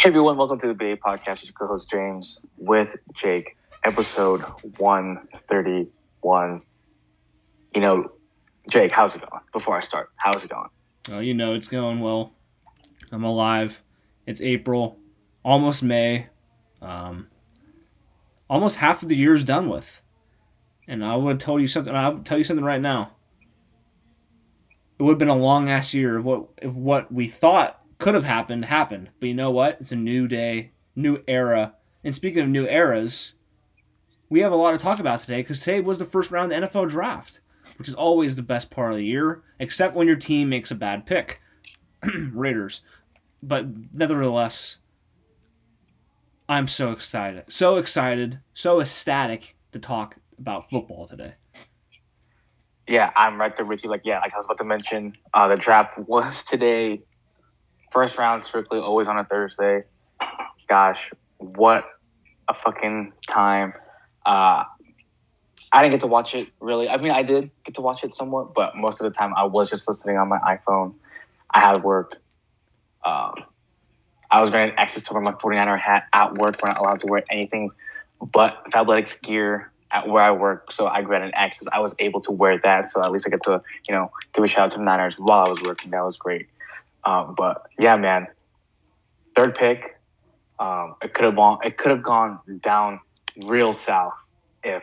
Hey everyone, welcome to the BA Podcast. It's your co-host James with Jake, episode one thirty-one. You know, Jake, how's it going? Before I start, how's it going? Oh, you know it's going well. I'm alive. It's April, almost May. Um, almost half of the year is done with, and I would tell you something. I would tell you something right now. It would have been a long ass year of what if what we thought could have happened happened. But you know what? It's a new day, new era. And speaking of new eras, we have a lot to talk about today because today was the first round of the NFL draft, which is always the best part of the year, except when your team makes a bad pick. Raiders. But nevertheless, I'm so excited. So excited, so ecstatic to talk about football today. Yeah, I'm right there with you. Like, yeah, like I was about to mention, uh, the draft was today. First round strictly always on a Thursday. Gosh, what a fucking time. Uh, I didn't get to watch it really. I mean, I did get to watch it somewhat, but most of the time I was just listening on my iPhone. I had work. Um, I was granted access to wear my 49er hat at work. We're not allowed to wear anything but Fabletics gear at where I work. So I granted access. I was able to wear that. So at least I get to, you know, give a shout out to the Niners while I was working. That was great. Um, but yeah, man, third pick. Um, it could have gone. It could have gone down real south if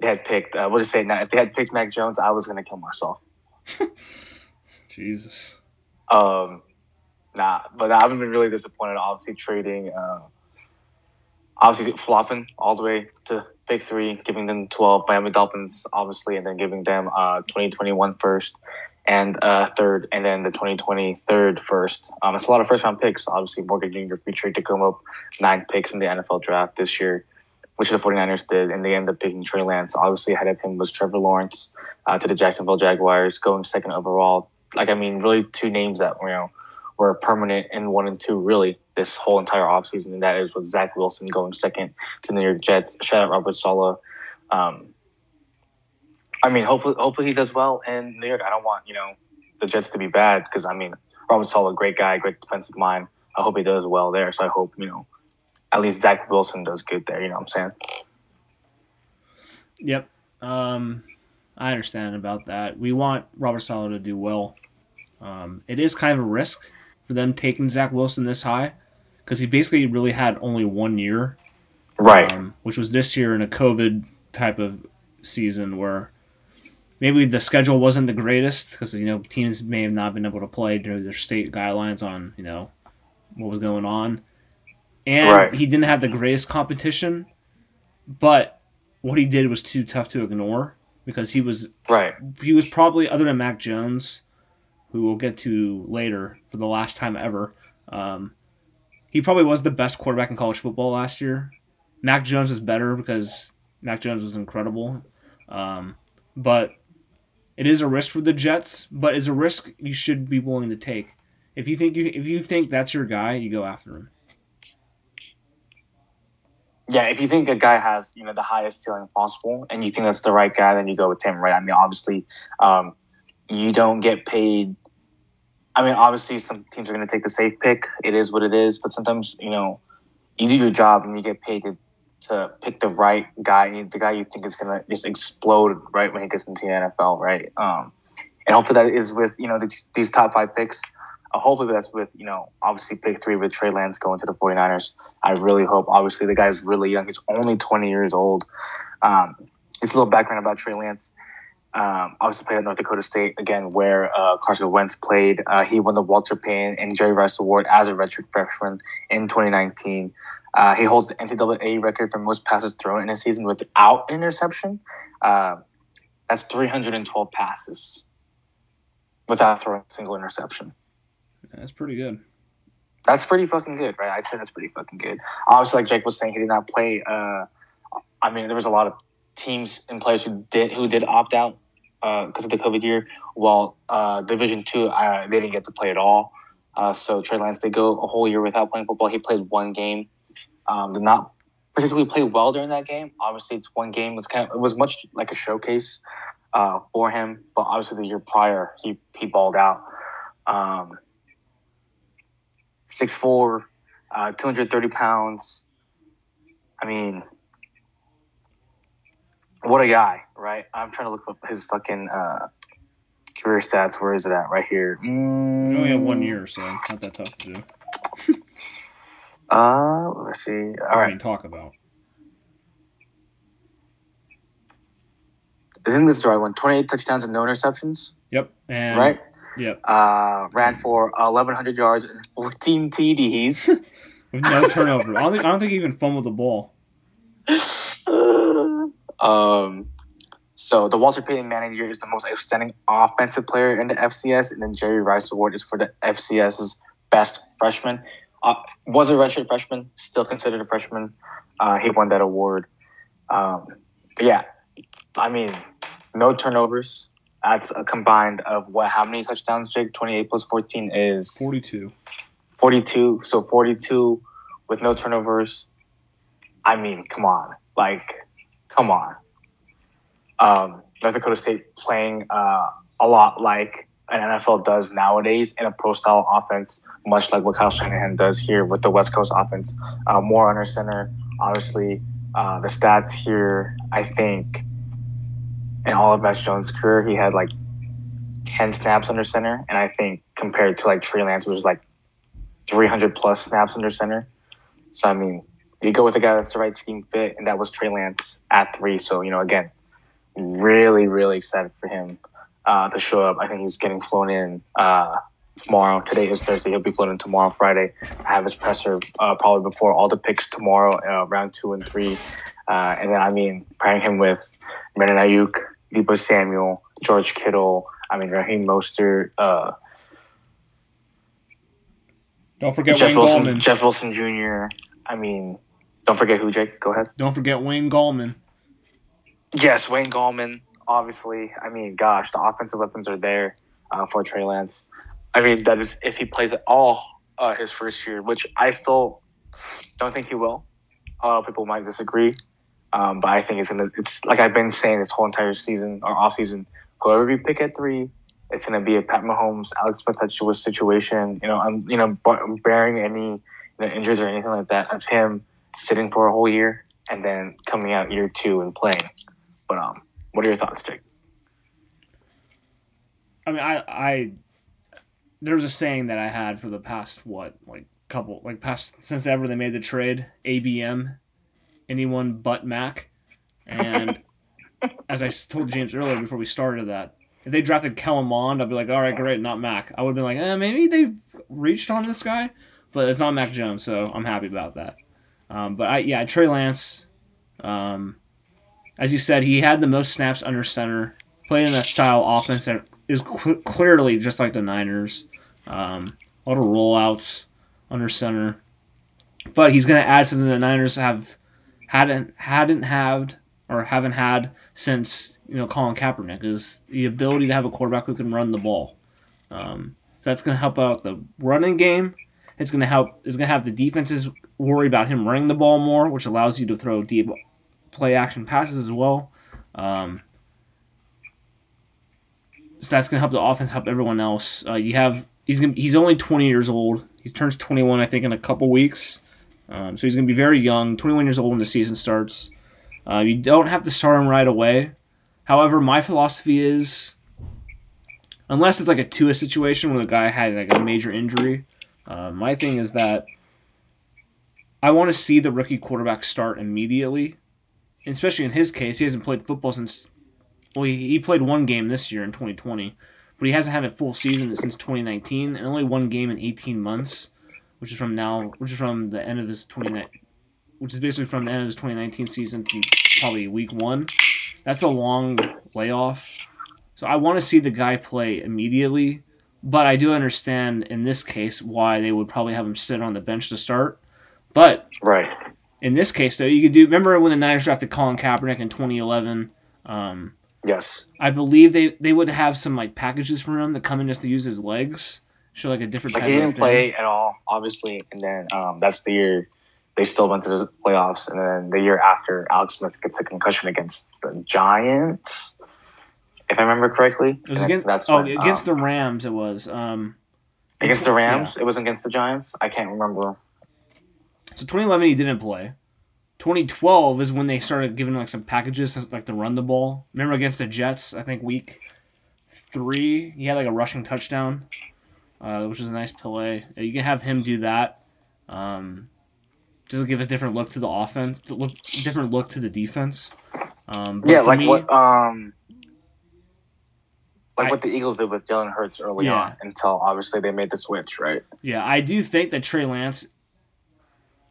they had picked. Uh, what do you say now? If they had picked Mac Jones, I was gonna kill myself. Jesus. Um, nah, but I've been really disappointed. Obviously, trading. Uh, obviously, flopping all the way to pick three, giving them twelve Miami Dolphins, obviously, and then giving them uh 2021 first and uh, third, and then the 2020 third first. Um, it's a lot of first round picks. Obviously, Morgan Jr. featured to come up nine picks in the NFL draft this year, which the 49ers did, and they ended up picking Trey Lance. Obviously, ahead of him was Trevor Lawrence uh, to the Jacksonville Jaguars, going second overall. Like, I mean, really two names that, you know, were permanent in one and two, really, this whole entire offseason, and that is with Zach Wilson going second to the New York Jets. Shout out Robert Saleh. Um, I mean, hopefully, hopefully he does well in New York. I don't want you know the Jets to be bad because I mean, Robert Saleh, great guy, great defensive mind. I hope he does well there. So I hope you know at least Zach Wilson does good there. You know what I'm saying? Yep. Um, I understand about that. We want Robert Saleh to do well. Um, it is kind of a risk for them taking Zach Wilson this high because he basically really had only one year, right? Um, which was this year in a COVID type of season where maybe the schedule wasn't the greatest because you know teams may have not been able to play due to their state guidelines on you know what was going on, and Right. he didn't have the greatest competition, but what he did was too tough to ignore because he was Right. he was probably other than Mac Jones, who we'll get to later for the last time ever. Um, he probably was the best quarterback in college football last year. Mac Jones is better because Mac Jones was incredible, um, but it is a risk for the Jets. But it's a risk you should be willing to take. If you think you if you think that's your guy, you go after him. Yeah, if you think a guy has you know the highest ceiling possible, and you think that's the right guy, then you go with him, right? I mean, obviously, um, you don't get paid. I mean, obviously, some teams are going to take the safe pick. It is what it is. But sometimes, you know, you do your job and you get paid to, to pick the right guy, the guy you think is to just explode right when he gets into the NFL, right? Um, and hopefully that is with you know these, these top five picks. Uh, hopefully that's with you know obviously pick three with Trey Lance going to the 49ers. I really hope. Obviously the guy's really young. He's only 20 years old. Um, just a little background about Trey Lance. Um, obviously played at North Dakota State again, where uh, Carson Wentz played. Uh, he won the Walter Payton and Jerry Rice Award as a redshirt freshman in 2019. Uh, he holds the NCAA record for most passes thrown in a season without interception. Uh, that's 312 passes without throwing a single interception. That's pretty good. That's pretty fucking good, right? I'd say that's pretty fucking good. Obviously, like Jake was saying, he did not play. Uh, I mean, there was a lot of teams and players who did who did opt out because of the COVID year. While uh, Division Two, uh, they didn't get to play at all. Uh, so Trey Lance did go a whole year without playing football. He played one game. Um, did not particularly play well during that game. Obviously, it's one game. It's kind of it was much like a showcase uh, for him. But obviously, the year prior, he he balled out. Um, six four, uh, 230 pounds. I mean, what a guy, right? I'm trying to look up his fucking uh, career stats. Where is it at? Right here. Mm, You only have one year, so not that tough to do. Uh, let's see. All I right. talk about. Isn't this is the right one? 28 touchdowns and no interceptions, Yep. And right? Yep. Uh, ran for 1,100 yards and 14 TDs. With no turnover. I don't think I don't think he even fumbled the ball. um, so the Walter Payton Man of the Year is the most outstanding offensive player in the FCS, and then Jerry Rice Award is for the FCS's best freshman. Uh, was a redshirt freshman, still considered a freshman. Uh, he won that award. Um, yeah, I mean, no turnovers. That's a combined of what? How many touchdowns, Jake? Twenty-eight plus fourteen is Forty-two. 42 so 42 with no turnovers i mean come on like come on um north dakota state playing uh, a lot like an nfl does nowadays in a pro style offense much like what kyle shanahan does here with the west coast offense uh, more under center obviously uh, the stats here i think in all of Mac Jones' career, he had like 10 snaps under center. And I think compared to like Trey Lance, which is like 300 plus snaps under center. So, I mean, you go with a guy that's the right scheme fit, and that was Trey Lance at three. So, you know, again, really, really excited for him uh, to show up. I think he's getting flown in uh, tomorrow. Today is Thursday. He'll be flown in tomorrow, Friday. I have his presser uh, probably before all the picks tomorrow, uh, round two and three. Uh, and then, I mean, pairing him with Brandon Aiyuk, Deebo Samuel, George Kittle, I mean, Raheem Mostert, uh, Don't forget Jeff Wayne Wilson, Gallman. Jeff Wilson Jr. I mean, don't forget who, Jake. Go ahead. Don't forget Wayne Gallman. Yes, Wayne Gallman. Obviously, I mean, gosh, the offensive weapons are there uh, for Trey Lance. I mean, that is if he plays at all uh, his first year, which I still don't think he will. A lot of people might disagree, um, but I think it's gonna. It's like I've been saying this whole entire season or off season. Whoever we pick at three, it's gonna be a Pat Mahomes, Alex Smith situation. You know, I'm you know bearing any you know, injuries or anything like that of him sitting for a whole year and then coming out year two and playing. But um, what are your thoughts, Jake? I mean, I, I, there's a saying that I had for the past what, like couple, like past since ever they made the trade, ABM, anyone but Mac, and as I told James earlier before we started that, if they drafted Kellen Mond, I'd be like, all right, great, not Mac. I would have been like, eh, maybe they've reached on this guy, but it's not Mac Jones, so I'm happy about that. Um, but I, yeah, Trey Lance, um, as you said, he had the most snaps under center played in a style offense that is cl- clearly just like the Niners. Um, a lot of rollouts under center, but he's going to add something the Niners have hadn't hadn't had or haven't had since you know Colin Kaepernick is the ability to have a quarterback who can run the ball. Um, that's going to help out the running game. It's going to help. It's going to have the defenses worry about him running the ball more, which allows you to throw deep play action passes as well. Um, so that's going to help the offense, help everyone else. Uh, you have he's gonna, he's only 20 years old. He turns 21, I think, in a couple weeks. Um, so he's going to be very young, 21 years old when the season starts. Uh, you don't have to start him right away. However, my philosophy is, unless it's like a Tua situation where the guy had like a major injury, uh, my thing is that I want to see the rookie quarterback start immediately. Especially in his case, he hasn't played football since well, he, he played one game this year in 2020, but he hasn't had a full season since 2019, and only one game in 18 months, which is from now, which is from the end of his 29, which is basically from the end of his 2019 season to probably week one. That's a long layoff, so I want to see the guy play immediately. But I do understand in this case why they would probably have him sit on the bench to start. But Right. In this case, though, you could do. Remember when the Niners drafted Colin Kaepernick in 2011? Um, Yes. I believe they, they would have some like packages for him to come in just to use his legs, show like a different. Like he didn't play at all, obviously, and then um, that's the year they still went to the playoffs, and then the year after Alex Smith gets a concussion against the Giants, if I remember correctly. It was against, that's oh, when, against um, the Rams. It was um, against the Rams. It was against the Giants. I can't remember. So 2011 he didn't play. 2012 is when they started giving him like some packages like to run the ball. Remember against the Jets, I think week three, he had like a rushing touchdown, uh, which was a nice play. You can have him do that. Um, just give a different look to the offense, look different look to the defense. Um, yeah, like me, what um, like I, what the Eagles did with Jalen Hurts early yeah. on until obviously they made the switch, right? Yeah, I do think that Trey Lance.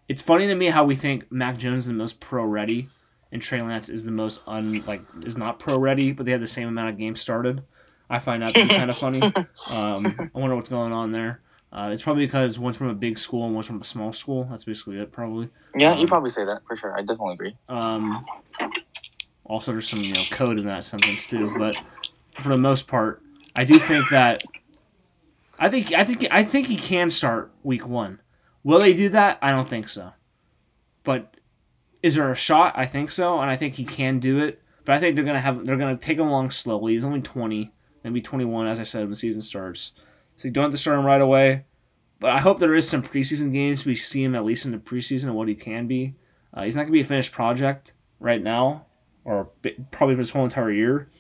It's funny to me how we think Mac Jones is the most pro ready, and Trey Lance is the most un like is not pro ready, but they have the same amount of games started. I find that to be kind of funny. Um, I wonder what's going on there. Uh, it's probably because one's from a big school and one's from a small school. That's basically it, probably. Yeah, um, you probably say that for sure. I definitely agree. Um, also, there's some you know code in that sentence too, but for the most part, I do think that I think I think I think he can start week one. Will they do that? I don't think so. But is there a shot? I think so, and I think he can do it. But I think they're gonna have they're gonna take him along slowly. He's only twenty, maybe twenty one, as I said when the season starts. So you don't have to start him right away. But I hope there is some preseason games. We see him at least in the preseason and what he can be. Uh, he's not to be a finished project right now, or probably for his whole entire year.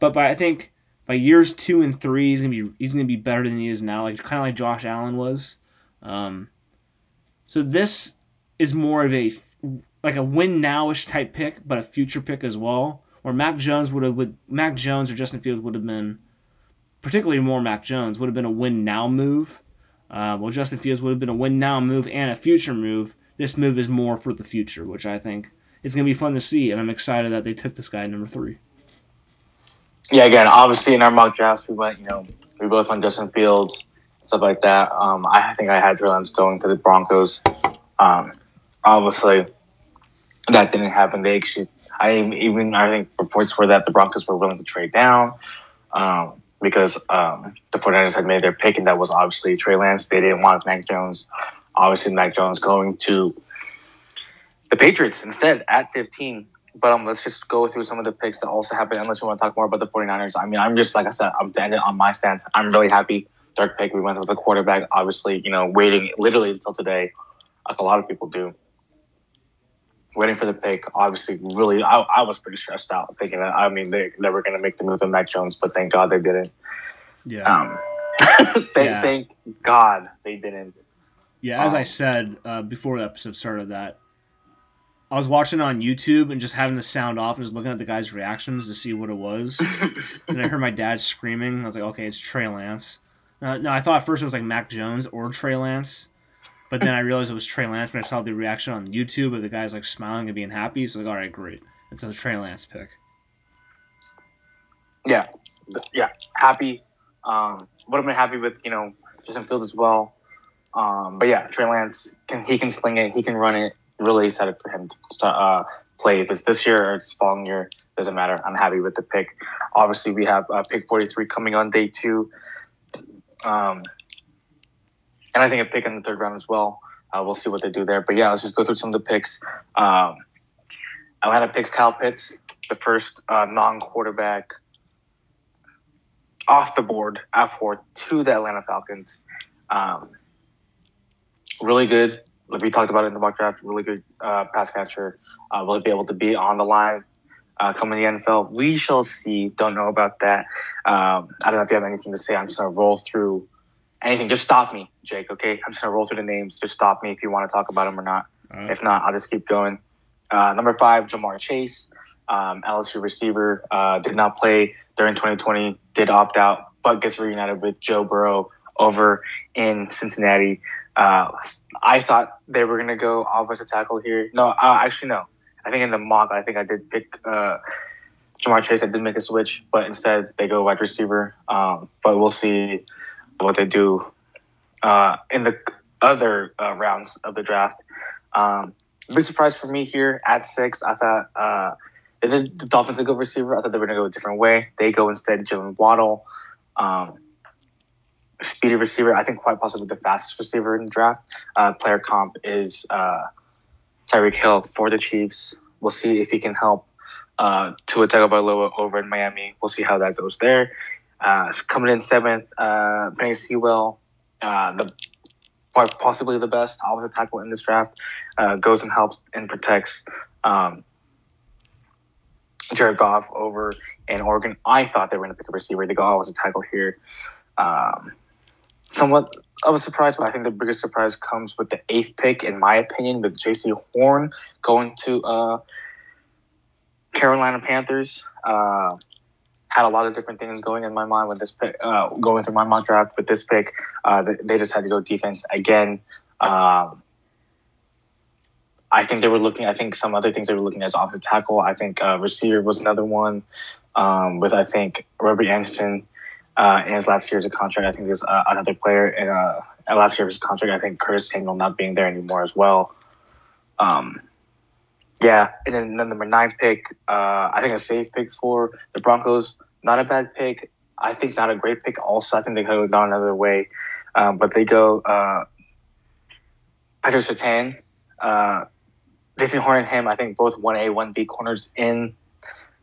But by I think by years two and three, he's gonna be he's gonna be better than he is now, like kind of like Josh Allen was. Um, so this is more of a like a win nowish type pick, but a future pick as well. Where Mac Jones would have would Mac Jones or Justin Fields would have been particularly more Mac Jones, would have been a win now move. Uh, well, Justin Fields would have been a win now move and a future move. This move is more for the future, which I think is going to be fun to see, and I'm excited that they took this guy number three. Yeah, again, obviously in our mock drafts, we went, you know, we both went Justin Fields, stuff like that. Um, I think I had Trey Lance going to the Broncos. Um, obviously, that didn't happen. They actually, I even I think reports were that the Broncos were willing to trade down. Um, because um, the 49ers had made their pick, and that was obviously Trey Lance. They didn't want Mac Jones. Obviously, Mac Jones going to the Patriots instead at 15. But um, let's just go through some of the picks that also happened, unless you want to talk more about the 49ers. I mean, I'm just, like I said, I'm ended on my stance. I'm really happy. Third pick, we went with the quarterback, obviously, you know, waiting literally until today, like a lot of people do waiting for the pick. Obviously, really, I, I was pretty stressed out thinking that. I mean, they, they were going to make the move with Mac Jones, but thank God they didn't. Yeah. Um, thank, yeah. thank God they didn't. Yeah, as um, I said uh, before the episode started, that I was watching on YouTube and just having the sound off and just looking at the guy's reactions to see what it was. and I heard my dad screaming. I was like, okay, it's Trey Lance. Uh, no, I thought at first it was like Mac Jones or Trey Lance. But then I realized it was Trey Lance when I saw the reaction on YouTube of the guys like smiling and being happy. So I was like, all right, great. It's a Trey Lance pick. Yeah, yeah, happy. Um, would have been happy with you know Justin Fields as well. Um, but yeah, Trey Lance can he can sling it, he can run it. Really excited for him to uh, play. If it's this year or it's following year, doesn't matter. I'm happy with the pick. Obviously, we have uh, pick 43 coming on day two. Um, and I think a pick in the third round as well. Uh, we'll see what they do there. But yeah, let's just go through some of the picks. Um, Atlanta picks Kyle Pitts, the first uh, non-quarterback off the board at four to the Atlanta Falcons. Um, really good. Like we talked about it in the mock draft. Really good uh, pass catcher. Uh, will he be able to be on the line uh, coming in the NFL? We shall see. Don't know about that. Um, I don't know if you have anything to say. I'm just gonna roll through anything, just stop me, Jake. Okay, I'm just gonna roll through the names. Just stop me if you want to talk about them or not. Right. If not, I'll just keep going. Uh, number five, Ja'Marr Chase, um, LSU receiver, uh, did not play during 2020, did opt out, but gets reunited with Joe Burrow over in Cincinnati. Uh, I thought they were gonna go offensive tackle here. No, uh, actually no. I think in the mock, I think I did pick uh, Ja'Marr Chase. I did make a switch, but instead they go wide receiver. Um, but we'll see what they do uh, in the other uh, rounds of the draft. Um, big surprise for me here at six. I thought uh, the Dolphins a good receiver. I thought they were going to go a different way. They go instead Jaylen Waddle, um, speedy receiver. I think quite possibly the fastest receiver in the draft. Uh, player comp is uh, Tyreek Hill for the Chiefs. We'll see if he can help uh, Tua Tagovailoa over in Miami. We'll see how that goes there. Uh, coming in seventh, uh, Penei Sewell, uh, the possibly the best offensive tackle in this draft, uh, goes and helps and protects um, Jared Goff over in Oregon. I thought they were going to pick a receiver. They go offensive tackle here. Um, somewhat of a surprise, but I think the biggest surprise comes with the eighth pick, in my opinion, with Jaycee Horn going to uh, Carolina Panthers. Uh, had a lot of different things going in my mind with this pick, uh, going through my mock draft with this pick. Uh, they just had to go defense again. Um, I think they were looking. I think some other things they were looking at as offensive tackle. I think uh, receiver was another one. Um, with I think Robert Anderson uh, in his last year's contract. I think there's uh, another player in uh, last year's contract. I think Curtis Samuel not being there anymore as well. Um, yeah, and then the number nine pick, uh, I think a safe pick for the Broncos. Not a bad pick. I think not a great pick. Also, I think they could have gone another way, um, but they go uh, Patrick Surtain. Uh, Jason Horn and him, I think both one A, one B corners in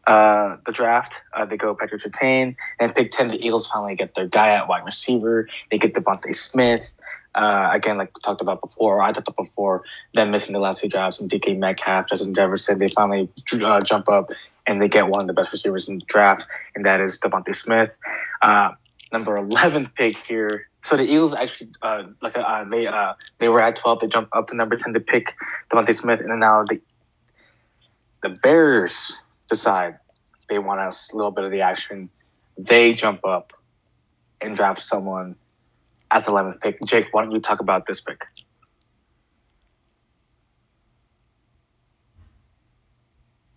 uh, the draft. Uh, they go Patrick Surtain and pick 10. The Eagles finally get their guy at wide receiver. They get DeVonta Smith. Uh, again, like we talked about before, I talked about before, them missing the last two drafts and DK Metcalf, Justin Jefferson. They finally uh, jump up and they get one of the best receivers in the draft, and that is DeVonta Smith. Uh, number 11 pick here. So the Eagles actually, uh, like uh, they uh, they were at 12. They jump up to number 10 to pick DeVonta Smith, and then now the the Bears decide they want a little bit of the action, they jump up and draft someone at the 11th pick. Jake, why don't you talk about this pick?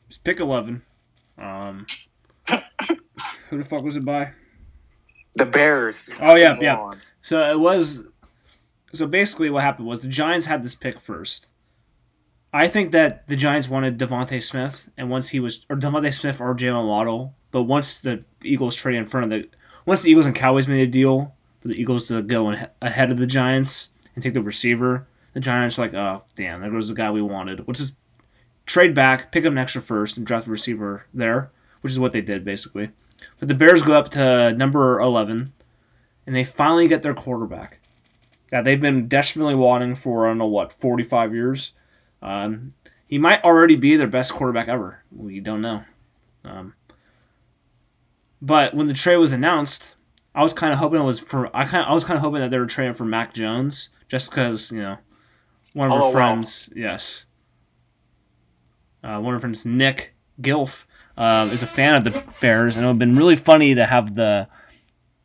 It's pick 11. Um, who the fuck was it by? The Bears. Oh, yeah, yeah. So it was. So basically, what happened was the Giants had this pick first I think that the Giants wanted DeVonta Smith, and once he was, or DeVonta Smith or Jaylen Waddle, but once the Eagles traded in front of the, once the Eagles and Cowboys made a deal for the Eagles to go in, ahead of the Giants and take the receiver, the Giants like, oh damn, there goes the guy we wanted, which is trade back, pick up an extra first, and draft the receiver there, which is what they did basically. But the Bears go up to number eleven, and they finally get their quarterback. Yeah, they've been desperately wanting for I don't know what forty five years um, he might already be their best quarterback ever. We don't know. Um, but when the trade was announced, I was kind of hoping it was for. I kind I was kind of hoping that they were trading for Mac Jones, just because you know, one of oh, our friends, wow. yes, uh, one of our friends, Nick Gilf, uh, is a fan of the Bears, and it would have been really funny to have the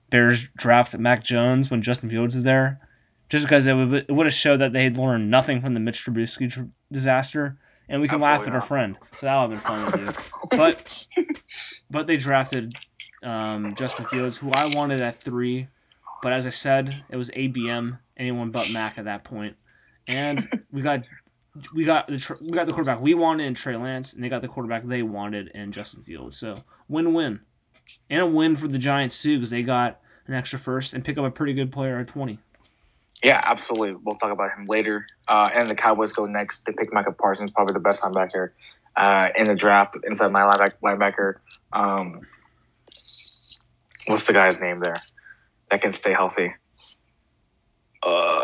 Bears draft Mac Jones when Justin Fields is there just because it would, it would have showed that they had learned nothing from the Mitch Trubisky tr- disaster, and we can Absolutely laugh at not. our friend. So that would have been fun to do. but but they drafted um, Justin Fields, who I wanted at three, but as I said, it was ABM, anyone but Mac at that point, and we got we got the we got the quarterback we wanted in Trey Lance, and they got the quarterback they wanted in Justin Fields. So win win, and a win for the Giants too because they got an extra first and pick up a pretty good player at twenty. Yeah, absolutely. We'll talk about him later. Uh, and the Cowboys go next. They pick Micah Parsons, probably the best linebacker uh, in the draft, inside my linebacker. Um, what's the guy's name there that can stay healthy? Uh,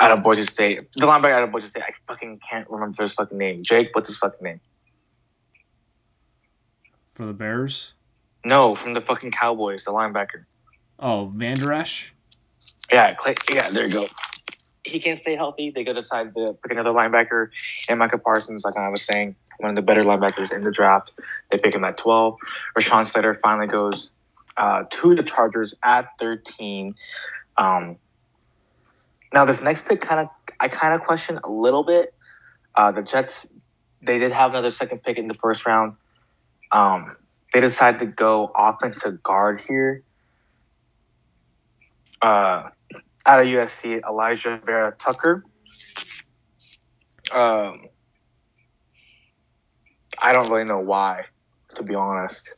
out of Boise State. The linebacker out of Boise State. I fucking can't remember his fucking name. Jake, what's his fucking name? For the Bears? No, from the fucking Cowboys, the linebacker. Oh, Vander Esch? Yeah, Clay, yeah, there you go. He can't stay healthy. They go decide to pick another linebacker. And Micah Parsons, like I was saying, one of the better linebackers in the draft. They pick him at 12. Rashawn Slater finally goes uh, to the Chargers at 13. Um, now, this next pick kind of I kind of question a little bit. Uh, the Jets, they did have another second pick in the first round. Um, they decided to go offensive guard here. Uh, out of USC, Alijah Vera-Tucker. Um, I don't really know why, to be honest.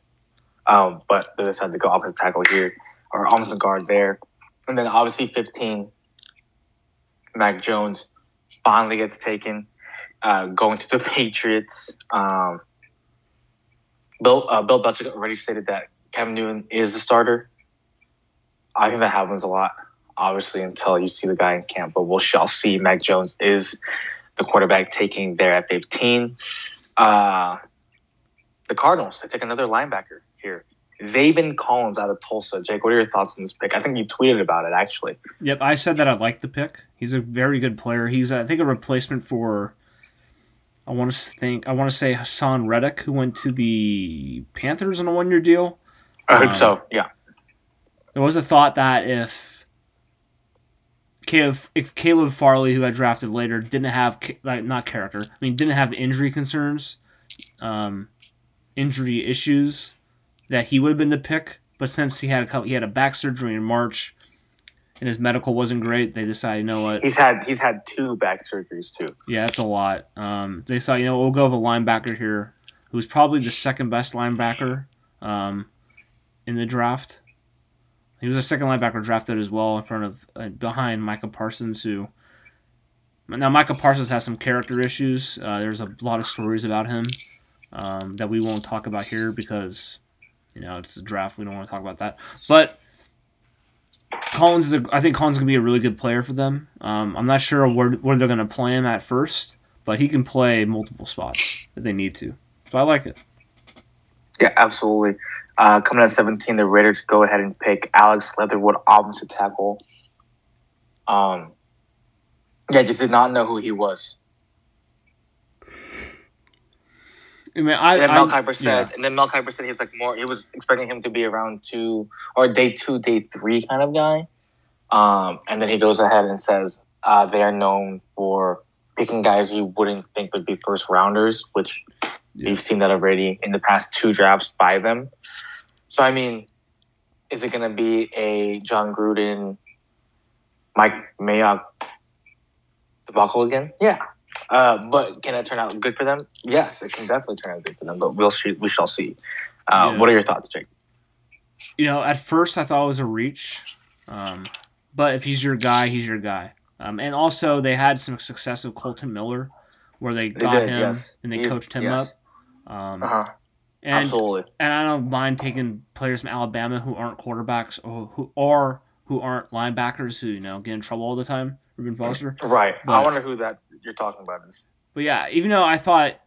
Um, but they decided to go offensive tackle here, or offensive guard there. And then obviously 15, Mac Jones finally gets taken, uh, going to the Patriots. Um, Bill, uh, Bill Belichick already stated that Cam Newton is the starter. I think that happens a lot. Obviously until you see the guy in camp. But we'll shall see. Mac Jones is the quarterback taking there at 15. Uh, the Cardinals, they take another linebacker here. Zaven Collins out of Tulsa. Jake, what are your thoughts on this pick? I think you tweeted about it actually. Yep, I said that I like the pick. He's a very good player. He's I think a replacement for I want to think I want to say Haason Reddick, who went to the Panthers on a one year deal. I heard um, so. Yeah. There was a thought that if Caleb, if Caleb Farley, who I drafted later, didn't have like not character, I mean, didn't have injury concerns, um, injury issues, that he would have been the pick. But since he had a couple, he had a back surgery in March, and his medical wasn't great, they decided, you know what? He's had he's had two back surgeries too. Yeah, that's a lot. Um, they thought, you know, we'll go with a linebacker here, who's probably the second best linebacker um, in the draft. He was a second linebacker drafted as well in front of uh, behind Micah Parsons, who now Micah Parsons has some character issues. Uh, there's a lot of stories about him um, that we won't talk about here because you know it's a draft. We don't want to talk about that. But Collins is a, I think Collins is gonna be a really good player for them. Um, I'm not sure where where they're gonna play him at first, but he can play multiple spots if they need to. So I like it. Yeah, absolutely. Uh, coming at 17, the Raiders go ahead and pick Alex Leatherwood, offensive tackle. Um, yeah, just did not know who he was. I mean, I, and then Mel Kiper said, yeah. and then Mel Kiper said he was like more. He was expecting him to be around two or day two, day three kind of guy. Um, and then he goes ahead and says uh, they are known for picking guys you wouldn't think would be first rounders, which yeah. We've seen that already in the past two drafts by them. So I mean, is it going to be a Jon Gruden, Mike Mayock debacle again? Yeah. Uh, but can it turn out good for them? Yes, it can definitely turn out good for them. But we'll see, we shall see. Uh, yeah. What are your thoughts, Jake? You know, at first I thought it was a reach, um, but if he's your guy, he's your guy. Um, and also, they had some success with Kolton Miller, where they, they got did, him yes. and they he's, coached him yes. up. Um, uh-huh. And, Absolutely. And I don't mind taking players from Alabama who aren't quarterbacks or who are who aren't linebackers who you know get in trouble all the time. Reuben Foster. Right. But, I wonder who that you're talking about is. But yeah, even though I thought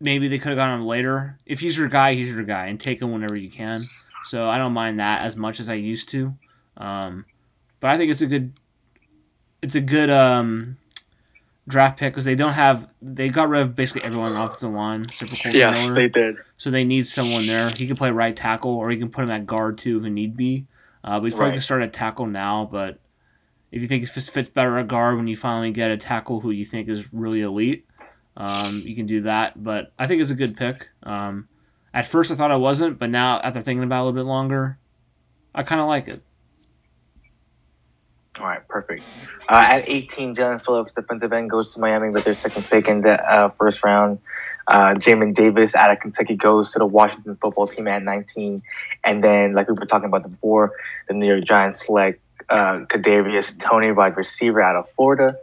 maybe they could have gotten him later, if he's your guy, he's your guy, and take him whenever you can. So I don't mind that as much as I used to. Um, but I think it's a good, it's a good um, draft pick because they don't have they got rid of basically everyone on the offensive line Yes, they did. So they need someone there. He can play right tackle or he can put him at guard too if he need be. Uh, but he's probably right. gonna start at tackle now. But if you think it fits better at guard when you finally get a tackle who you think is really elite, um, you can do that. But I think it's a good pick. Um, at first I thought I wasn't, but now after thinking about it a little bit longer, I kind of like it. All right, perfect. Uh, at 18, Jaelan Phillips, defensive end, goes to Miami with their second pick in the uh, first round. Uh, Jamin Davis out of Kentucky goes to the Washington football team at 19. And then, like we were talking about before, the New York Giants select uh, Kadarius Toney, wide receiver out of Florida.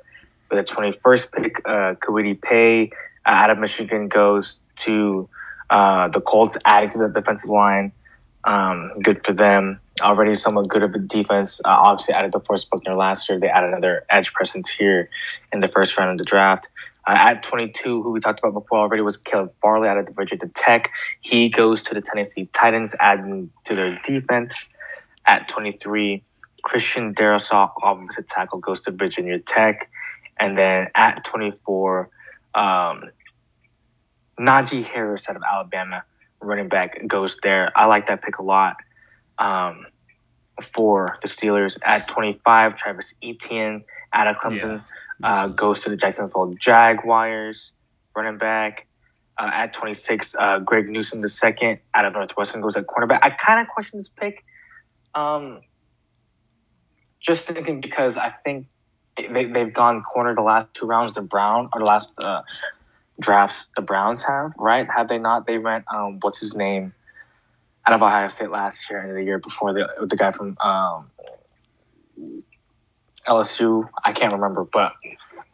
With the 21st pick, uh, Kwity Paye uh, out of Michigan goes to uh, the Colts, adding to the defensive line. Um, good for them. Already somewhat good of a defense. Uh, obviously, added DeForest Buckner last year. They added another edge presence here in the first round of the draft. Uh, at 22, who we talked about before already was Caleb Farley out of the Virginia Tech. He goes to the Tennessee Titans, adding to their defense. At 23, Christian Darrisaw, offensive tackle, goes to Virginia Tech. And then at 24, um, Najee Harris out of Alabama running back goes there. I like that pick a lot. Um, for the Steelers at 25, Travis Etienne out of Clemson yeah. uh, goes to the Jacksonville Jaguars running back. Uh, at 26, uh, Greg Newsome the second out of Northwestern goes at cornerback. I kind of question this pick. Um, just thinking because I think they, they've gone corner the last two rounds. The Brown or the last uh, drafts the Browns have, right? Have they not? They went, um, what's his name, out of Ohio State last year and the year before, the, the guy from um, LSU. I can't remember, but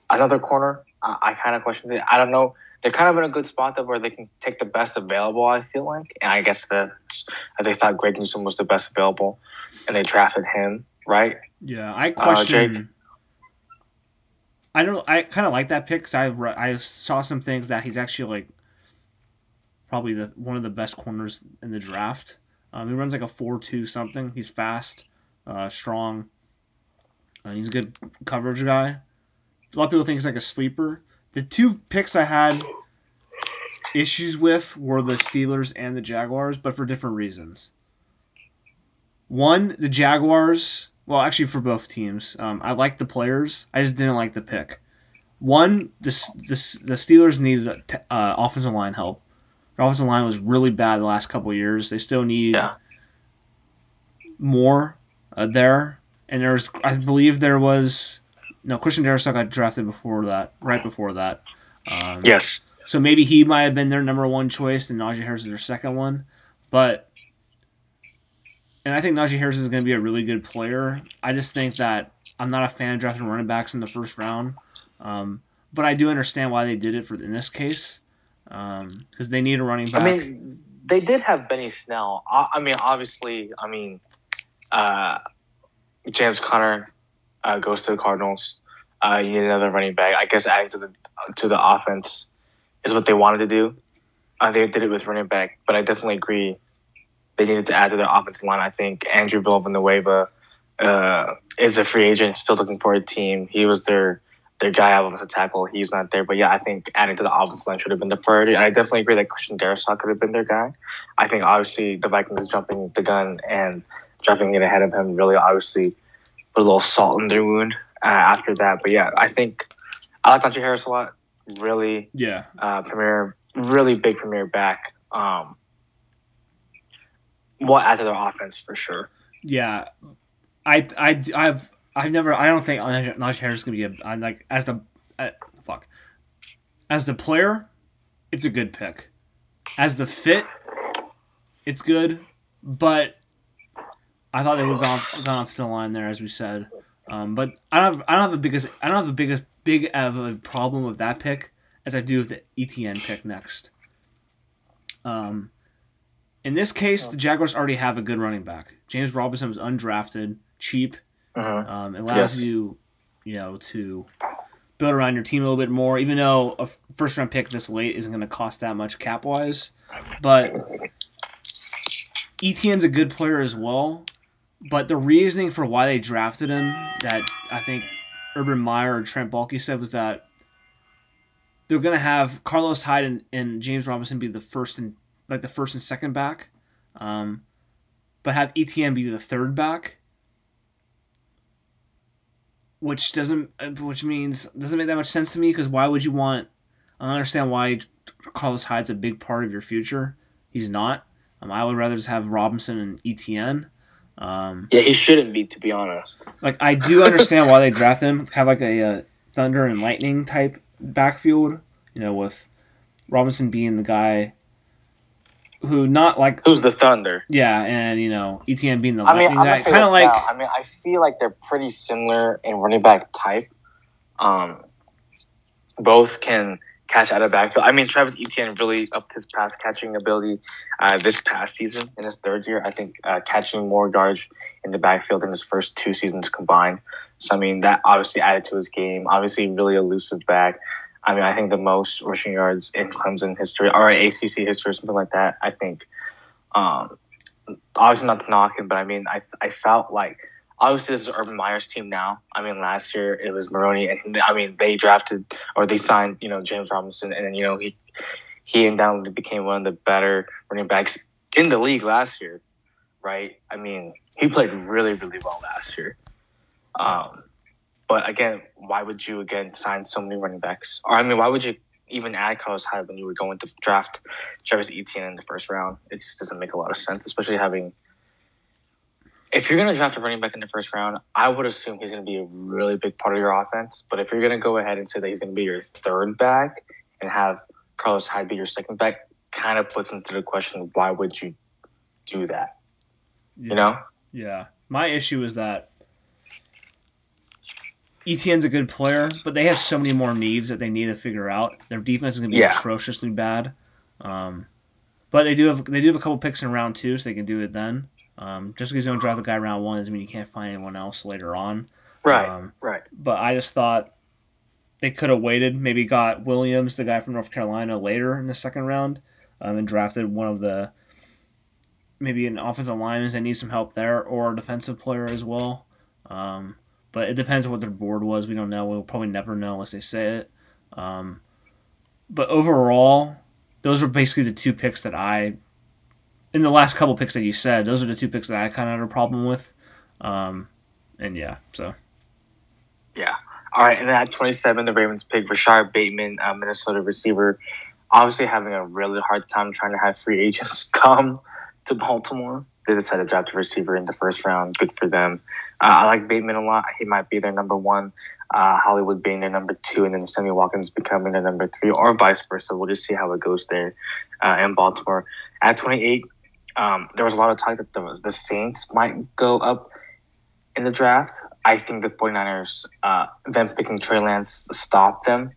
another corner. I, I kind of questioned it. I don't know. They're kind of in a good spot though, where they can take the best available. I feel like, and I guess that they thought Greg Newsome was the best available, and they drafted him. right? Yeah, I Uh, question. Jake? I don't. I kind of like that pick because I I saw some things that he's actually like probably the one of the best corners in the draft. Um, he runs like a four two something. He's fast, uh, strong, and he's a good coverage guy. A lot of people think he's like a sleeper. The two picks I had issues with were the Steelers and the Jaguars, but for different reasons. One, the Jaguars. Well, actually, for both teams, um, I like the players. I just didn't like the pick. One, the the, the Steelers needed uh, offensive line help. Their offensive line was really bad the last couple of years. They still need Yeah. more uh, there. And there's, I believe, there was no Christian Darrisaw got drafted before that, right before that. Um, Yes. so maybe he might have been their number one choice, and Najee Harris is their second one. But and I think Najee Harris is going to be a really good player. I just think that I'm not a fan of drafting running backs in the first round. Um, but I do understand why they did it for in this case because they need a running back. I mean, they did have Benny Snell. I, I mean, obviously, I mean, uh, James Conner uh, goes to the Cardinals. Uh, you need another running back. I guess adding to the to the offense is what they wanted to do. Uh, they did it with running back, but I definitely agree they needed to add to their offensive line. I think Andrew Villanueva uh, is a free agent, still looking for a team. He was their their guy out to tackle. He's not there, but yeah, I think adding to the offensive line should have been the priority. And I definitely agree that Christian Darrisaw could have been their guy. I think obviously the Vikings is jumping the gun and drafting it ahead of him really obviously put a little salt in their wound uh, after that. But yeah, I think I like Najee Harris a lot. Really yeah, uh, premier, really big premier back. Um, will add to their offense for sure. yeah. I I I've I've never I don't think Najee Harris is to be a like as the uh, fuck as the player, it's a good pick. As the fit, it's good, but I thought they would have gone gone off the line there, as we said. Um, but I don't have, I don't have the biggest I don't have the biggest big of a problem with that pick as I do with the Etienne pick next. Um, in this case, the Jaguars already have a good running back. James Robinson was undrafted, cheap. Mhm. Um, it allows Yes. you, you know, to build around your team a little bit more. Even though a first round pick this late isn't going to cost that much cap wise, but Etienne's a good player as well. But the reasoning for why they drafted him, that I think Urban Meyer or Trent Baalke said, was that they're going to have Carlos Hyde and, and James Robinson be the first and like the first and second back, um, but have Etienne be the third back which doesn't uh, which means doesn't make that much sense to me because why would you want I don't understand why Carlos Hyde's a big part of your future. He's not. Um, I would rather just have Robinson and Etienne. Um, Yeah, he shouldn't be, to be honest. like I do understand why they draft him, have like a, uh Thunder and Lightning type backfield. You know, with Robinson being the guy who not like Who's the Thunder? yeah, and you know Etienne being the I mean, Lightning I'm gonna say Kind of like now. I mean, I feel like they're pretty similar in running back type. Um, both can catch out of backfield. I mean, Travis Etienne really upped his pass catching ability uh, this past season in his third year. I think uh, catching more yards in the backfield in his first two seasons combined. So I mean, that obviously added to his game. Obviously, really elusive back. I mean, I think the most rushing yards in Clemson history or ACC history or something like that. I think. Um, obviously not to knock him, but I mean, I, I felt like obviously this is Urban Meyer's team now. I mean, last year it was Marrone, and I mean they drafted or they signed you know James Robinson, and then you know he he undoubtedly became one of the better running backs in the league last year, right? I mean, he played really really well last year. Um, but again, why would you again sign so many running backs? Or I mean, why would you even add Carlos Hyde when you were going to draft Travis Etienne in the first round? It just doesn't make a lot of sense, especially having. If you're going to draft a running back in the first round, I would assume he's going to be a really big part of your offense. But if you're going to go ahead and say that he's going to be your third back and have Carlos Hyde be your second back, kind of puts into the question why would you do that? You know? Yeah. My issue is that Etienne's a good player, but they have so many more needs that they need to figure out. Their defense is going to be Yeah. atrociously bad. Um, but they do have they do have a couple picks in round two, so they can do it then. Um, just because you don't draft the guy round one doesn't mean you can't find anyone else later on. Right. Um, right. but I just thought they could have waited, maybe got Williams, the guy from North Carolina, later in the second round, um, and drafted one of the maybe an offensive lineman that needs some help there, or a defensive player as well. Um, but it depends on what their board was. We don't know. We'll probably never know unless they say it. Um, but overall, those were basically the two picks that I, in the last couple picks that you said, those are the two picks that I kind of had a problem with. Um, and yeah, so. Yeah. All right. And then at 27, the Ravens pick Rashod Bateman, Minnesota receiver. Obviously, having a really hard time trying to have free agents come to Baltimore. They decided to draft a receiver in the first round. Good for them. I like Bateman a lot. He might be their number one. Uh, Hollywood being their number two, and then Sammy Watkins becoming their number three, or vice versa. We'll just see how it goes there uh, in Baltimore. At 28, um, there was a lot of talk that the, the Saints might go up in the draft. I think the 49ers, uh, them picking Trey Lance, stopped them.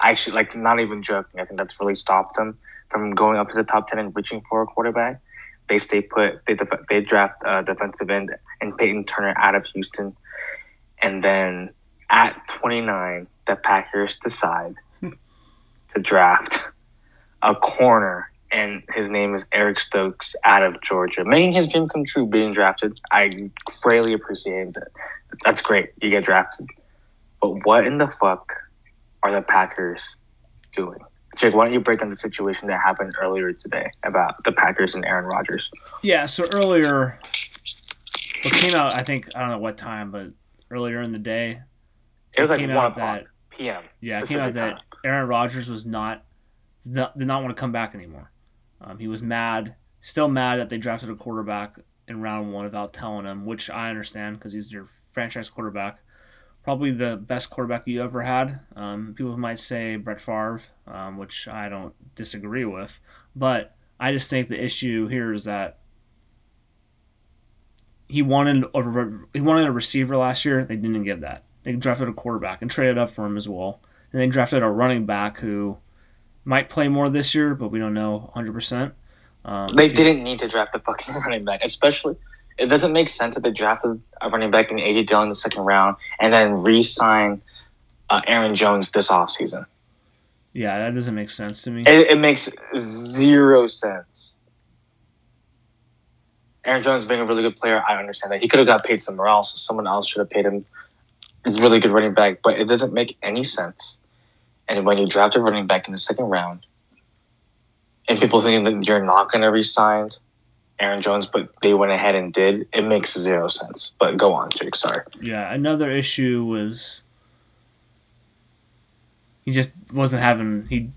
Actually, like, not even joking. I think that's really stopped them from going up to the top 10 and reaching for a quarterback. They stay put. They, def- they draft uh, defensive end and Payton Turner out of Houston. And then at 29, the Packers decide to draft a corner and his name is Eric Stokes out of Georgia, making his dream come true being drafted. I greatly appreciate that. That's great. You get drafted. But what in the fuck are the Packers doing? Jake, why don't you break down the situation that happened earlier today about the Packers and Aaron Rodgers? Yeah, so earlier, what came out, I think, I don't know what time, but earlier in the day, it was like 1 o'clock that- p.m. yeah, it came out Pacific that. Aaron Rodgers was not, did not, did not want to come back anymore. Um, he was mad, still mad that they drafted a quarterback in round one without telling him, which I understand because he's your franchise quarterback. Probably the best quarterback you ever had. Um, people might say Brett Favre, um, which I don't disagree with. But I just think the issue here is that he wanted a, he wanted a receiver last year. They didn't give that. They drafted a quarterback and traded up for him as well. And they drafted a running back who might play more this year, but we don't know 100%. Um, They didn't need to draft a fucking running back, especially. It doesn't make sense that they drafted a running back in AJ Dillon in the second round and then re-sign uh, Aaron Jones this offseason. Yeah, that doesn't make sense to me. It, it makes zero sense. Aaron Jones being a really good player, I understand that he could have got paid somewhere else. Someone else should have paid him a really good running back, but it doesn't make any sense. And when you draft a running back in the second round, and people thinking that you're not going to re-sign Aaron Jones, but they went ahead and did, it makes zero sense. But go on, Jake. Sorry. Yeah, another issue was he just wasn't having he.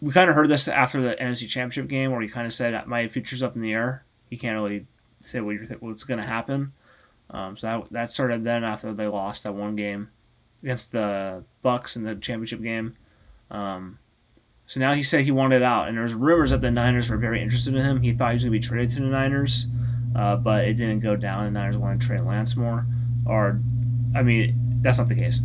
We kind of heard this after the NFC Championship game, where he kind of said, "My future's up in the air." He can't really say what th- what's going to happen. Um, so that that started then after they lost that one game against the Bucks in the championship game. Um, so now he said he wanted out, and there's rumors that the Niners were very interested in him. He thought he was going to be traded to the Niners, uh, but it didn't go down. The Niners wanted to trade Lance more, or I mean, that's not the case.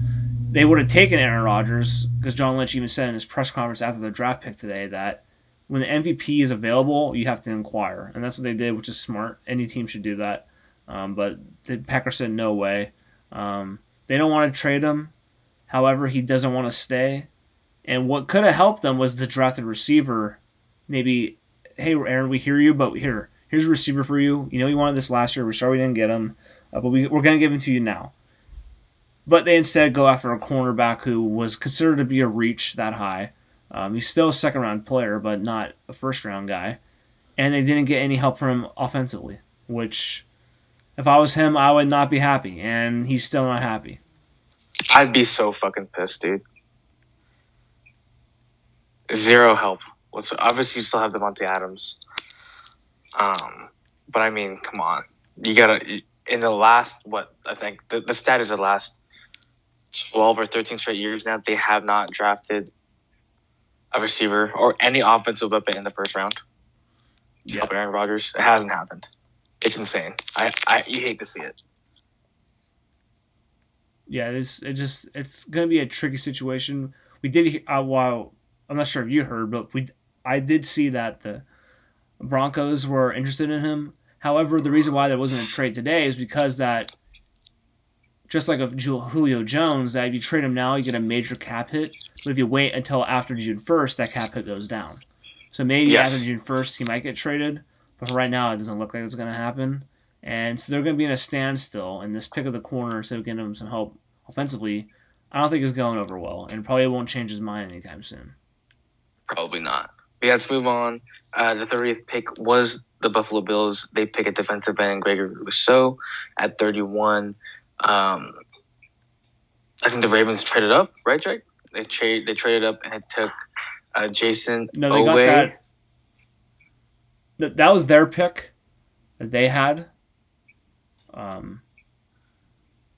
They would have taken Aaron Rodgers because John Lynch even said in his press conference after the draft pick today that when the MVP is available, you have to inquire, and that's what they did, which is smart. Any team should do that. Um, but the Packers said no way. Um, they don't want to trade him. However, he doesn't want to stay. And what could have helped them was the drafted receiver. Maybe, hey Aaron, we hear you, but here, here's a receiver for you. You know you wanted this last year. We're sorry we didn't get him, uh, but we, we're going to give him to you now. But they instead go after a cornerback who was considered to be a reach that high. Um, he's still a second round player, but not a first round guy. And they didn't get any help from him offensively, which, if I was him, I would not be happy. And he's still not happy. I'd be so fucking pissed, dude. Zero help. What's obviously you still have Davante Adams. Um, but I mean, come on, you gotta in the last what I think the, the stat is the last twelve or thirteen straight years now they have not drafted a receiver or any offensive weapon in the first round. Yeah. Aaron Rodgers, it hasn't happened. It's insane. I, I you hate to see it. yeah, this it just it's gonna be a tricky situation. We did uh, while I'm not sure if you heard, but we I did see that the Broncos were interested in him. However, the reason why there wasn't a trade today is because that, just like a Julio Jones, that if you trade him now, you get a major cap hit. But if you wait until after June 1st, that cap hit goes down. So maybe Yes. after June 1st, he might get traded. But for right now, it doesn't look like it's going to happen. And so they're going to be in a standstill. And this pick of the corner, of getting him some help offensively, I don't think is going over well. And probably won't change his mind anytime soon. Probably not. But yeah, let's move on. Uh, the 30th pick was the Buffalo Bills. They pick a defensive end, Gregory Rousseau, at 31. Um, I think the Ravens traded up, right, Jake? They trade they traded up and it took uh, Jason No, they Owe. got that. That that was their pick that they had. Um,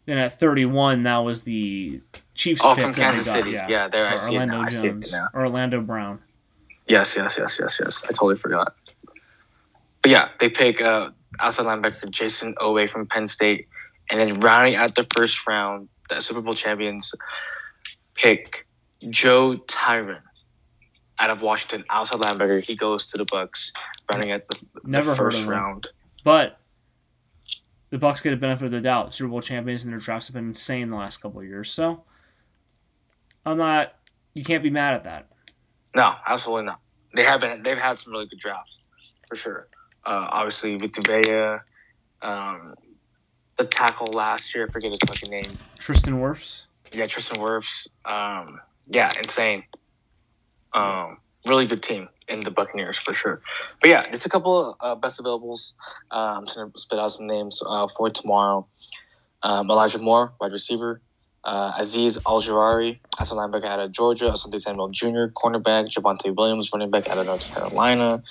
then at 31, that was the Chiefs Oh, pick from Kansas got, City. yeah, Yeah, there I see it Orlando now. I see it Jones now. Orlando Brown. Yes, yes, yes, yes, yes. I totally forgot. But yeah, they pick uh, outside linebacker Jayson Oweh from Penn State, and then rounding out the first round, the Super Bowl champions pick Joe Tryon out of Washington, outside linebacker. He goes to the Bucks, rounding out the, the Never heard first round. But the Bucks get a benefit of the doubt. Super Bowl champions and their drafts have been insane the last couple of years. So I'm not. You can't be mad at that. No, absolutely not. They have been. They've had some really good drafts, for sure. Uh, obviously, Vita Vea, um, the tackle last year. I forget his fucking name. Tristan Wirfs. Yeah, Tristan Wirfs. Um, yeah, insane. Um, really good team in the Buccaneers for sure. But yeah, just a couple of uh, best availables. Uh, I'm just gonna spit out some names uh, for tomorrow. Um, Elijah Moore, wide receiver. Uh, Azeez Ojulari, as a linebacker out of Georgia. Asante Samuel Jr., cornerback. Javonte Williams, running back out of North Carolina.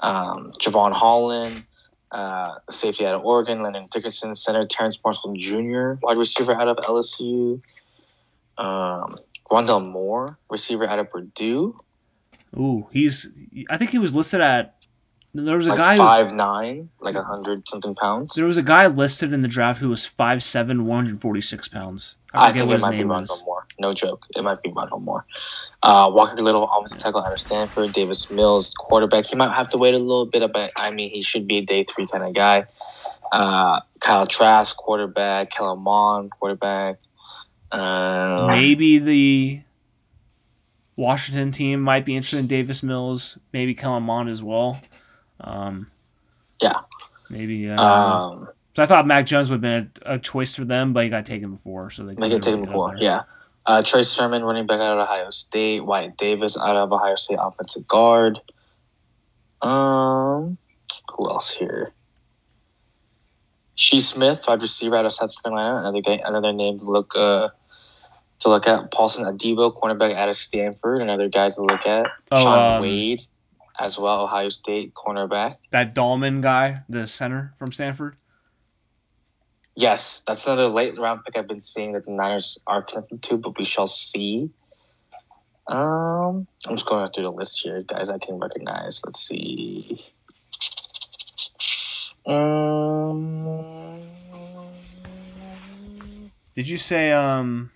Um, Jevon Holland, uh, safety out of Oregon. Landon Dickerson, center. Terrence Marshall Jr., wide receiver out of LSU. Um, Rondale Moore, receiver out of Purdue. Ooh, he's. I think he was listed at. There was a Like guy. five nine, like a hundred something pounds. There was a guy listed in the draft who was 5'7", 146 pounds. I, forget think it might be Rondell. Moore. No joke, it might be Rondale Moore. Uh, Walker Little, offensive tackle out of Stanford. Davis Mills, quarterback. He might have to wait a little bit, but I mean, he should be a day three kind of guy. Uh, Kyle Trask, quarterback. Kellen Mond, quarterback. Um, Maybe the Washington team might be interested in Davis Mills. Maybe Kellen Mond as well. Um, Yeah. Maybe. Uh, um, so I thought Mac Jones would have been a, a choice for them, but he got taken before, so they Make couldn't it take him before, yeah. Uh, Trey Sermon, running back out of Ohio State. Wyatt Davis out of Ohio State, offensive guard. Um, who else here? Shi Smith, wide receiver out of South Carolina. Another guy, another name to look uh, to look at. Paulson Adebo, cornerback out of Stanford. Another guy to look at. Oh, Sean um, Wade, as well, Ohio State cornerback. That Dalman guy, the center from Stanford. Yes, that's another late round pick I've been seeing that the Niners are connected to, but we shall see. Um, I'm just going through the list here, guys. I can recognize. Let's see. Um, Did you say um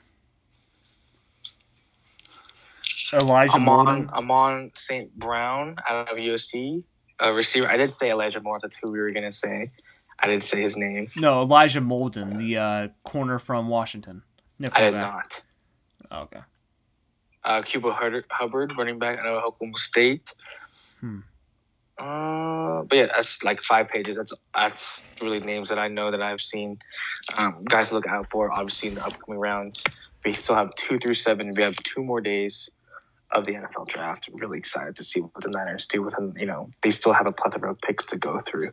Elijah I'm on. I'm on St. Brown out of USC. A receiver. I did say Elijah Moore. That's who we were gonna say. I didn't say his name. No, Elijah Molden, the uh, corner from Washington. Nickel I did not. Oh, okay. Uh, Chuba Hubbard, Hubbard, running back out of Oklahoma State. Hmm. Uh, but yeah, that's like five pages. That's that's really names that I know that I've seen. Um, guys look out for, obviously in the upcoming rounds. We still have two through seven. We have two more days of the NFL draft. Really excited to see what the Niners do with them. You know, they still have a plethora of picks to go through,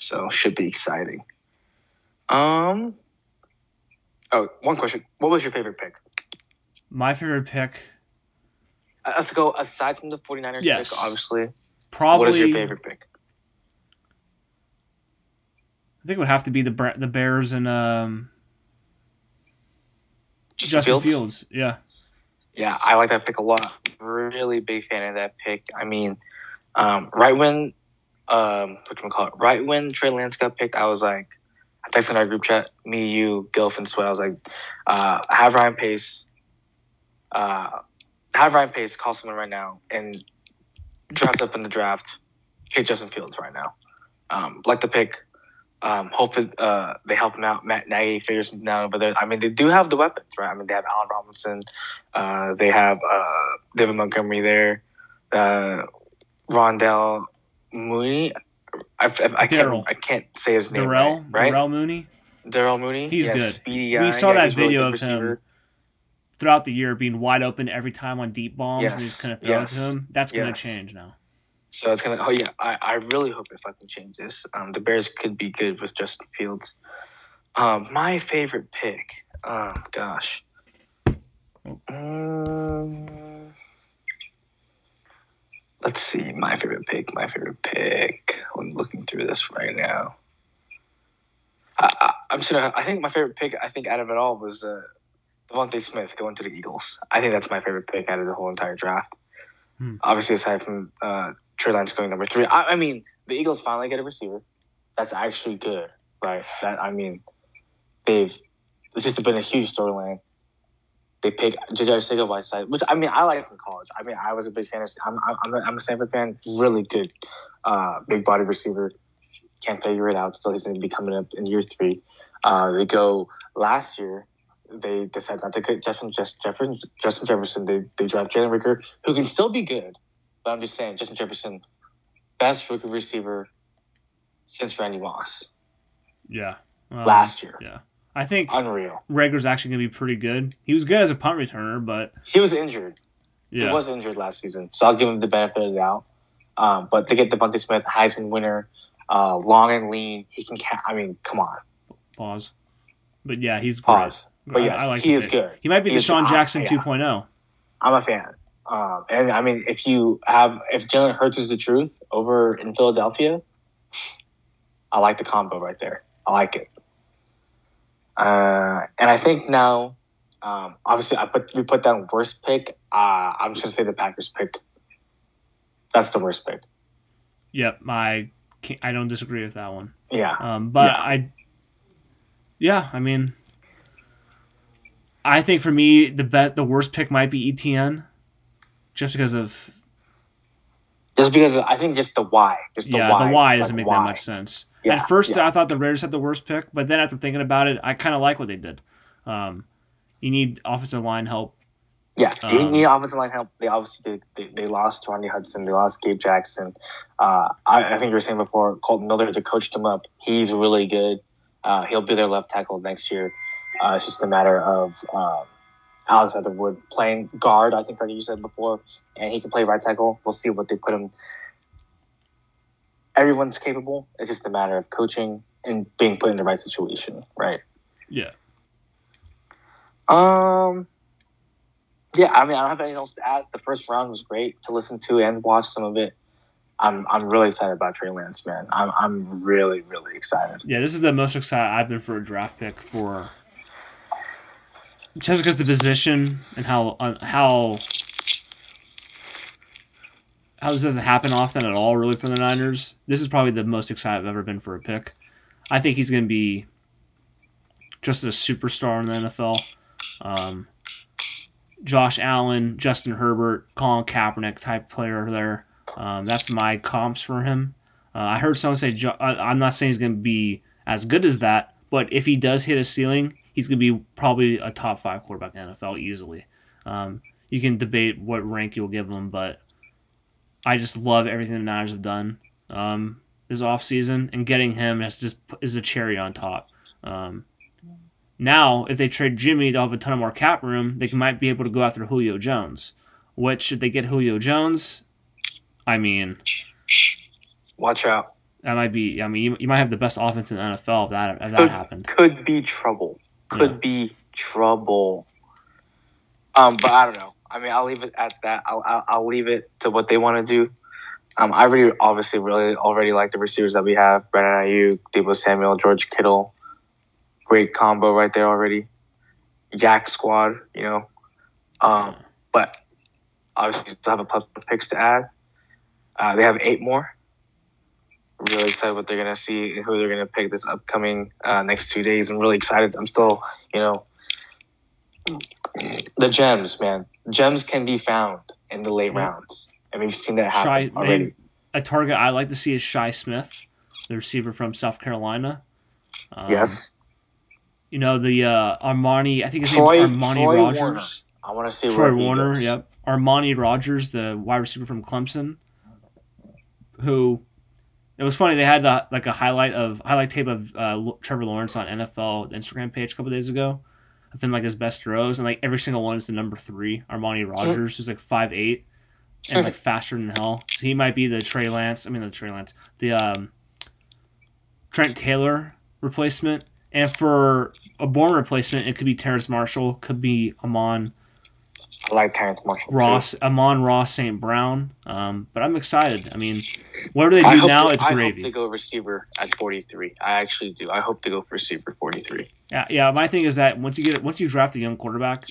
so should be exciting. Um. Oh, one question. What was your favorite pick? My favorite pick, Uh, Let's go aside from the 49ers Yes. pick, obviously. probably. what is your favorite pick? I think it would have to be the the Bears and um, Justin Justin Fields? Fields. Yeah. Yeah, I like that pick a lot. Really big fan of that pick. I mean, um, right when um, what can call it? Right when Trey Lance got picked, I was like, I texted in our group chat, me, you, Gilf, and Sweat. I was like, uh, have Ryan Pace, uh, have Ryan Pace call someone right now and draft up in the draft, pick Justin Fields right now. Um, like the pick. Um, hope that uh, they help him out. Matt Nagy figures him out. But I mean, they do have the weapons, right? I mean, they have Allen Robinson. Uh, they have uh, David Montgomery there. Uh, Rondell Mooney. I, I, I can't. I can't say his name. Darrell, right? Darrell Mooney. Darrell Mooney. He's yeah, good. Speedy guy. We saw Yeah, that he's a really video good of him throughout the year being wide open every time on deep bombs and Yes, he's kind of throwing yes, to him. That's going to yes. change now. So it's gonna. Oh yeah, I, I really hope they fucking change this. Um, the Bears could be good with Justin Fields. Um, my favorite pick. Oh gosh. Um, let's see. My favorite pick. My favorite pick. I'm looking through this right now. I, just gonna. I think my favorite pick. I think out of it all was uh, DeVonta Smith going to the Eagles. I think that's my favorite pick out of the whole entire draft. Hmm. Obviously, aside from uh, Trey Lance going number three. I, I mean, the Eagles finally get a receiver. That's actually good, right? That I mean, they've it's just been a huge storyline. They pick JJ Arcega Whiteside, which I mean I liked in college. I mean I was a big fan of. I'm I'm I'm a, I'm a Stanford fan. Really good, uh, big body receiver. Can't figure it out. Still, he's going to be coming up in year three. Uh, they go last year. They decide not to get Justin just Jefferson. Justin Jefferson. They they draft Jalen Reagor, who can still be good. But I'm just saying, Justin Jefferson, best rookie receiver since Randy Moss Yeah. Last year. Yeah. I think Unreal. Reagor's actually going to be pretty good. He was good as a punt returner, but He was injured. yeah. He was injured last season, so I'll give him the benefit of the doubt. Um, but to get DeVonta Smith, Heisman winner, uh, long and lean, he can. Ca- I mean, come on, Pause. But yeah, he's great. pause. But I- yes, I like he is pick. good. He might be He DeSean ah, Jackson yeah. 2.0. I'm a fan. Um, and I mean, if you have, if Jalen Hurts is the truth over in Philadelphia, I like the combo right there. I like it. Uh, and I think now, um, obviously, I put we put down worst pick. Uh, I'm just gonna say the Packers pick. That's the worst pick. Yep, I can't, I don't disagree with that one. Yeah. Um, but Yeah. I, yeah, I mean, I think for me the bet the worst pick might be Etienne, just because of Just because of- I think just the why, just the yeah why, the why doesn't make why. that much sense. Yeah, At first, yeah. I thought the Raiders had the worst pick, but then after thinking about it, I kind of like what they did. Um, you need offensive line help. Yeah, Um, need offensive line help. They obviously did, they, they lost Rodney Hudson, they lost Gabe Jackson. Uh, I, I think you were saying before, Kolton Miller to coach them up. He's really good. Uh, he'll be their left tackle next year. Uh, it's just a matter of um, Alex Leatherwood playing guard. I think like you said before, and he can play right tackle. We'll see what they put him. Everyone's capable. It's just a matter of coaching and being put in the right situation, right? Yeah, Um. Yeah, I mean, I don't have anything else to add. The first round was great to listen to and watch some of it. I'm I'm really excited about Trey Lance, man. I'm I'm really really excited. yeah. This is the most excited I've been for a draft pick for. Just because the position and how uh, how how this doesn't happen often at all, really, for the Niners. This is probably the most excited I've ever been for a pick. I think he's going to be just a superstar in the NFL. Um, Josh Allen, Justin Herbert, Colin Kaepernick type player there. Um, that's my comps for him. Uh, I heard someone say, Jo- I- I'm not saying he's going to be as good as that, but if he does hit a ceiling, he's going to be probably a top five quarterback in the NFL easily. Um, you can debate what rank you'll give him, but I just love everything the Niners have done um, this offseason, and getting him is just is a cherry on top. Um, now, if they trade Jimmy, they'll have a ton of more cap room. They might be able to go after Julio Jones. Which, should they get Julio Jones, I mean, Watch out. that might be. I mean, you, you might have the best offense in the NFL if that if that Could, happened. could be trouble. Could Yeah. be trouble. Um, but I don't know. I mean, I'll leave it at that. I'll I'll, I'll leave it to what they want to do. Um, I really, obviously, really already like the receivers that we have: Brandon Aiyuk, Deebo Samuel, George Kittle. Great combo right there already. Yak squad, you know. Um, but obviously, still have a couple of picks to add. Uh, they have eight more. Really excited what they're gonna see and who they're gonna pick this upcoming uh, next two days. I'm really excited. I'm still, you know, the gems, man. Gems can be found in the late Yeah. rounds, and we've seen that happen Shi, already. man, a target I like to see is Shi Smith. the receiver from South Carolina. Um, yes. You know the uh, Armani. I think his Troy- name's Armani Troy Rogers. Warner. I want to see Troy Warner. goes. Yep. Amari Rodgers, the wide receiver from Clemson, who it was funny. They had the, like a highlight of highlight tape of uh, Trevor Lawrence on NFL Instagram page a couple days ago. Of him like his best throws, and like every single one is the number three. Amari Rodgers, who's like five eight and like faster than hell. So he might be the Trey Lance. I mean the Trey Lance, the um, Trent Taylor replacement. And for a Bourne replacement, it could be Terrence Marshall, could be Amon I like Terrence Marshall. too. Ross, Amon-Ra St. Brown. Um, but I'm excited. I mean, whatever they do hope now, it's I gravy. hope they go receiver at 43. I actually do. I hope they go for receiver 43. Yeah, yeah. My thing is that once you get once you draft a young quarterback,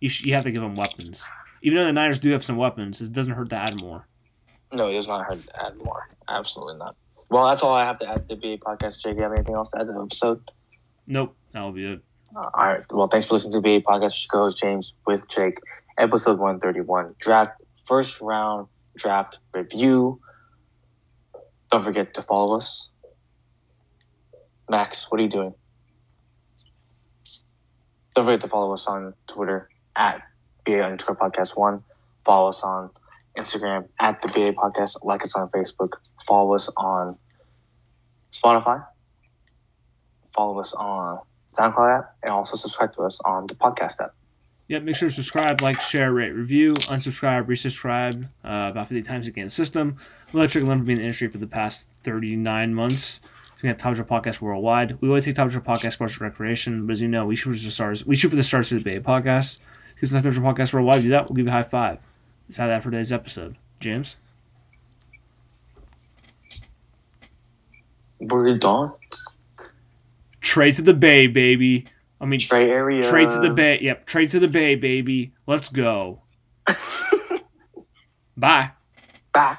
you sh- you have to give him weapons. Even though the Niners do have some weapons, it doesn't hurt to add more. No, it does not hurt to add more. Absolutely not. Well, that's all I have to add to the BA podcast. Jake, you have anything else to add to the episode? Nope, that will be it. Uh, all right. Well, thanks for listening to BA podcast. your co-host James with Jake, episode 131. Draft first round draft review. Don't forget to follow us. Max, what are you doing? Don't forget to follow us on Twitter at BA underscore podcast one. Follow us on Instagram at the BA podcast. Like us on Facebook. Follow us on Spotify. Follow us on SoundCloud app, and also subscribe to us on the podcast app. Yeah, make sure to subscribe, like, share, rate, review, unsubscribe, resubscribe uh, about 50 times again. System. We'll let you learn from being in the industry for the past 39 months. So we got Top Draw Podcast worldwide. We always take Top Draw Podcast sports and recreation, but as you know, we shoot for the stars. We shoot for the stars of the Bay Podcast. Because Top Draw Podcast worldwide, do that, we'll give you a high five. Let's have that for today's episode. James? We're done. Trade to the Bay, baby. I mean, Trey area. trade to the Bay. Yep, trade to the Bay, baby. Let's go. Bye. Bye.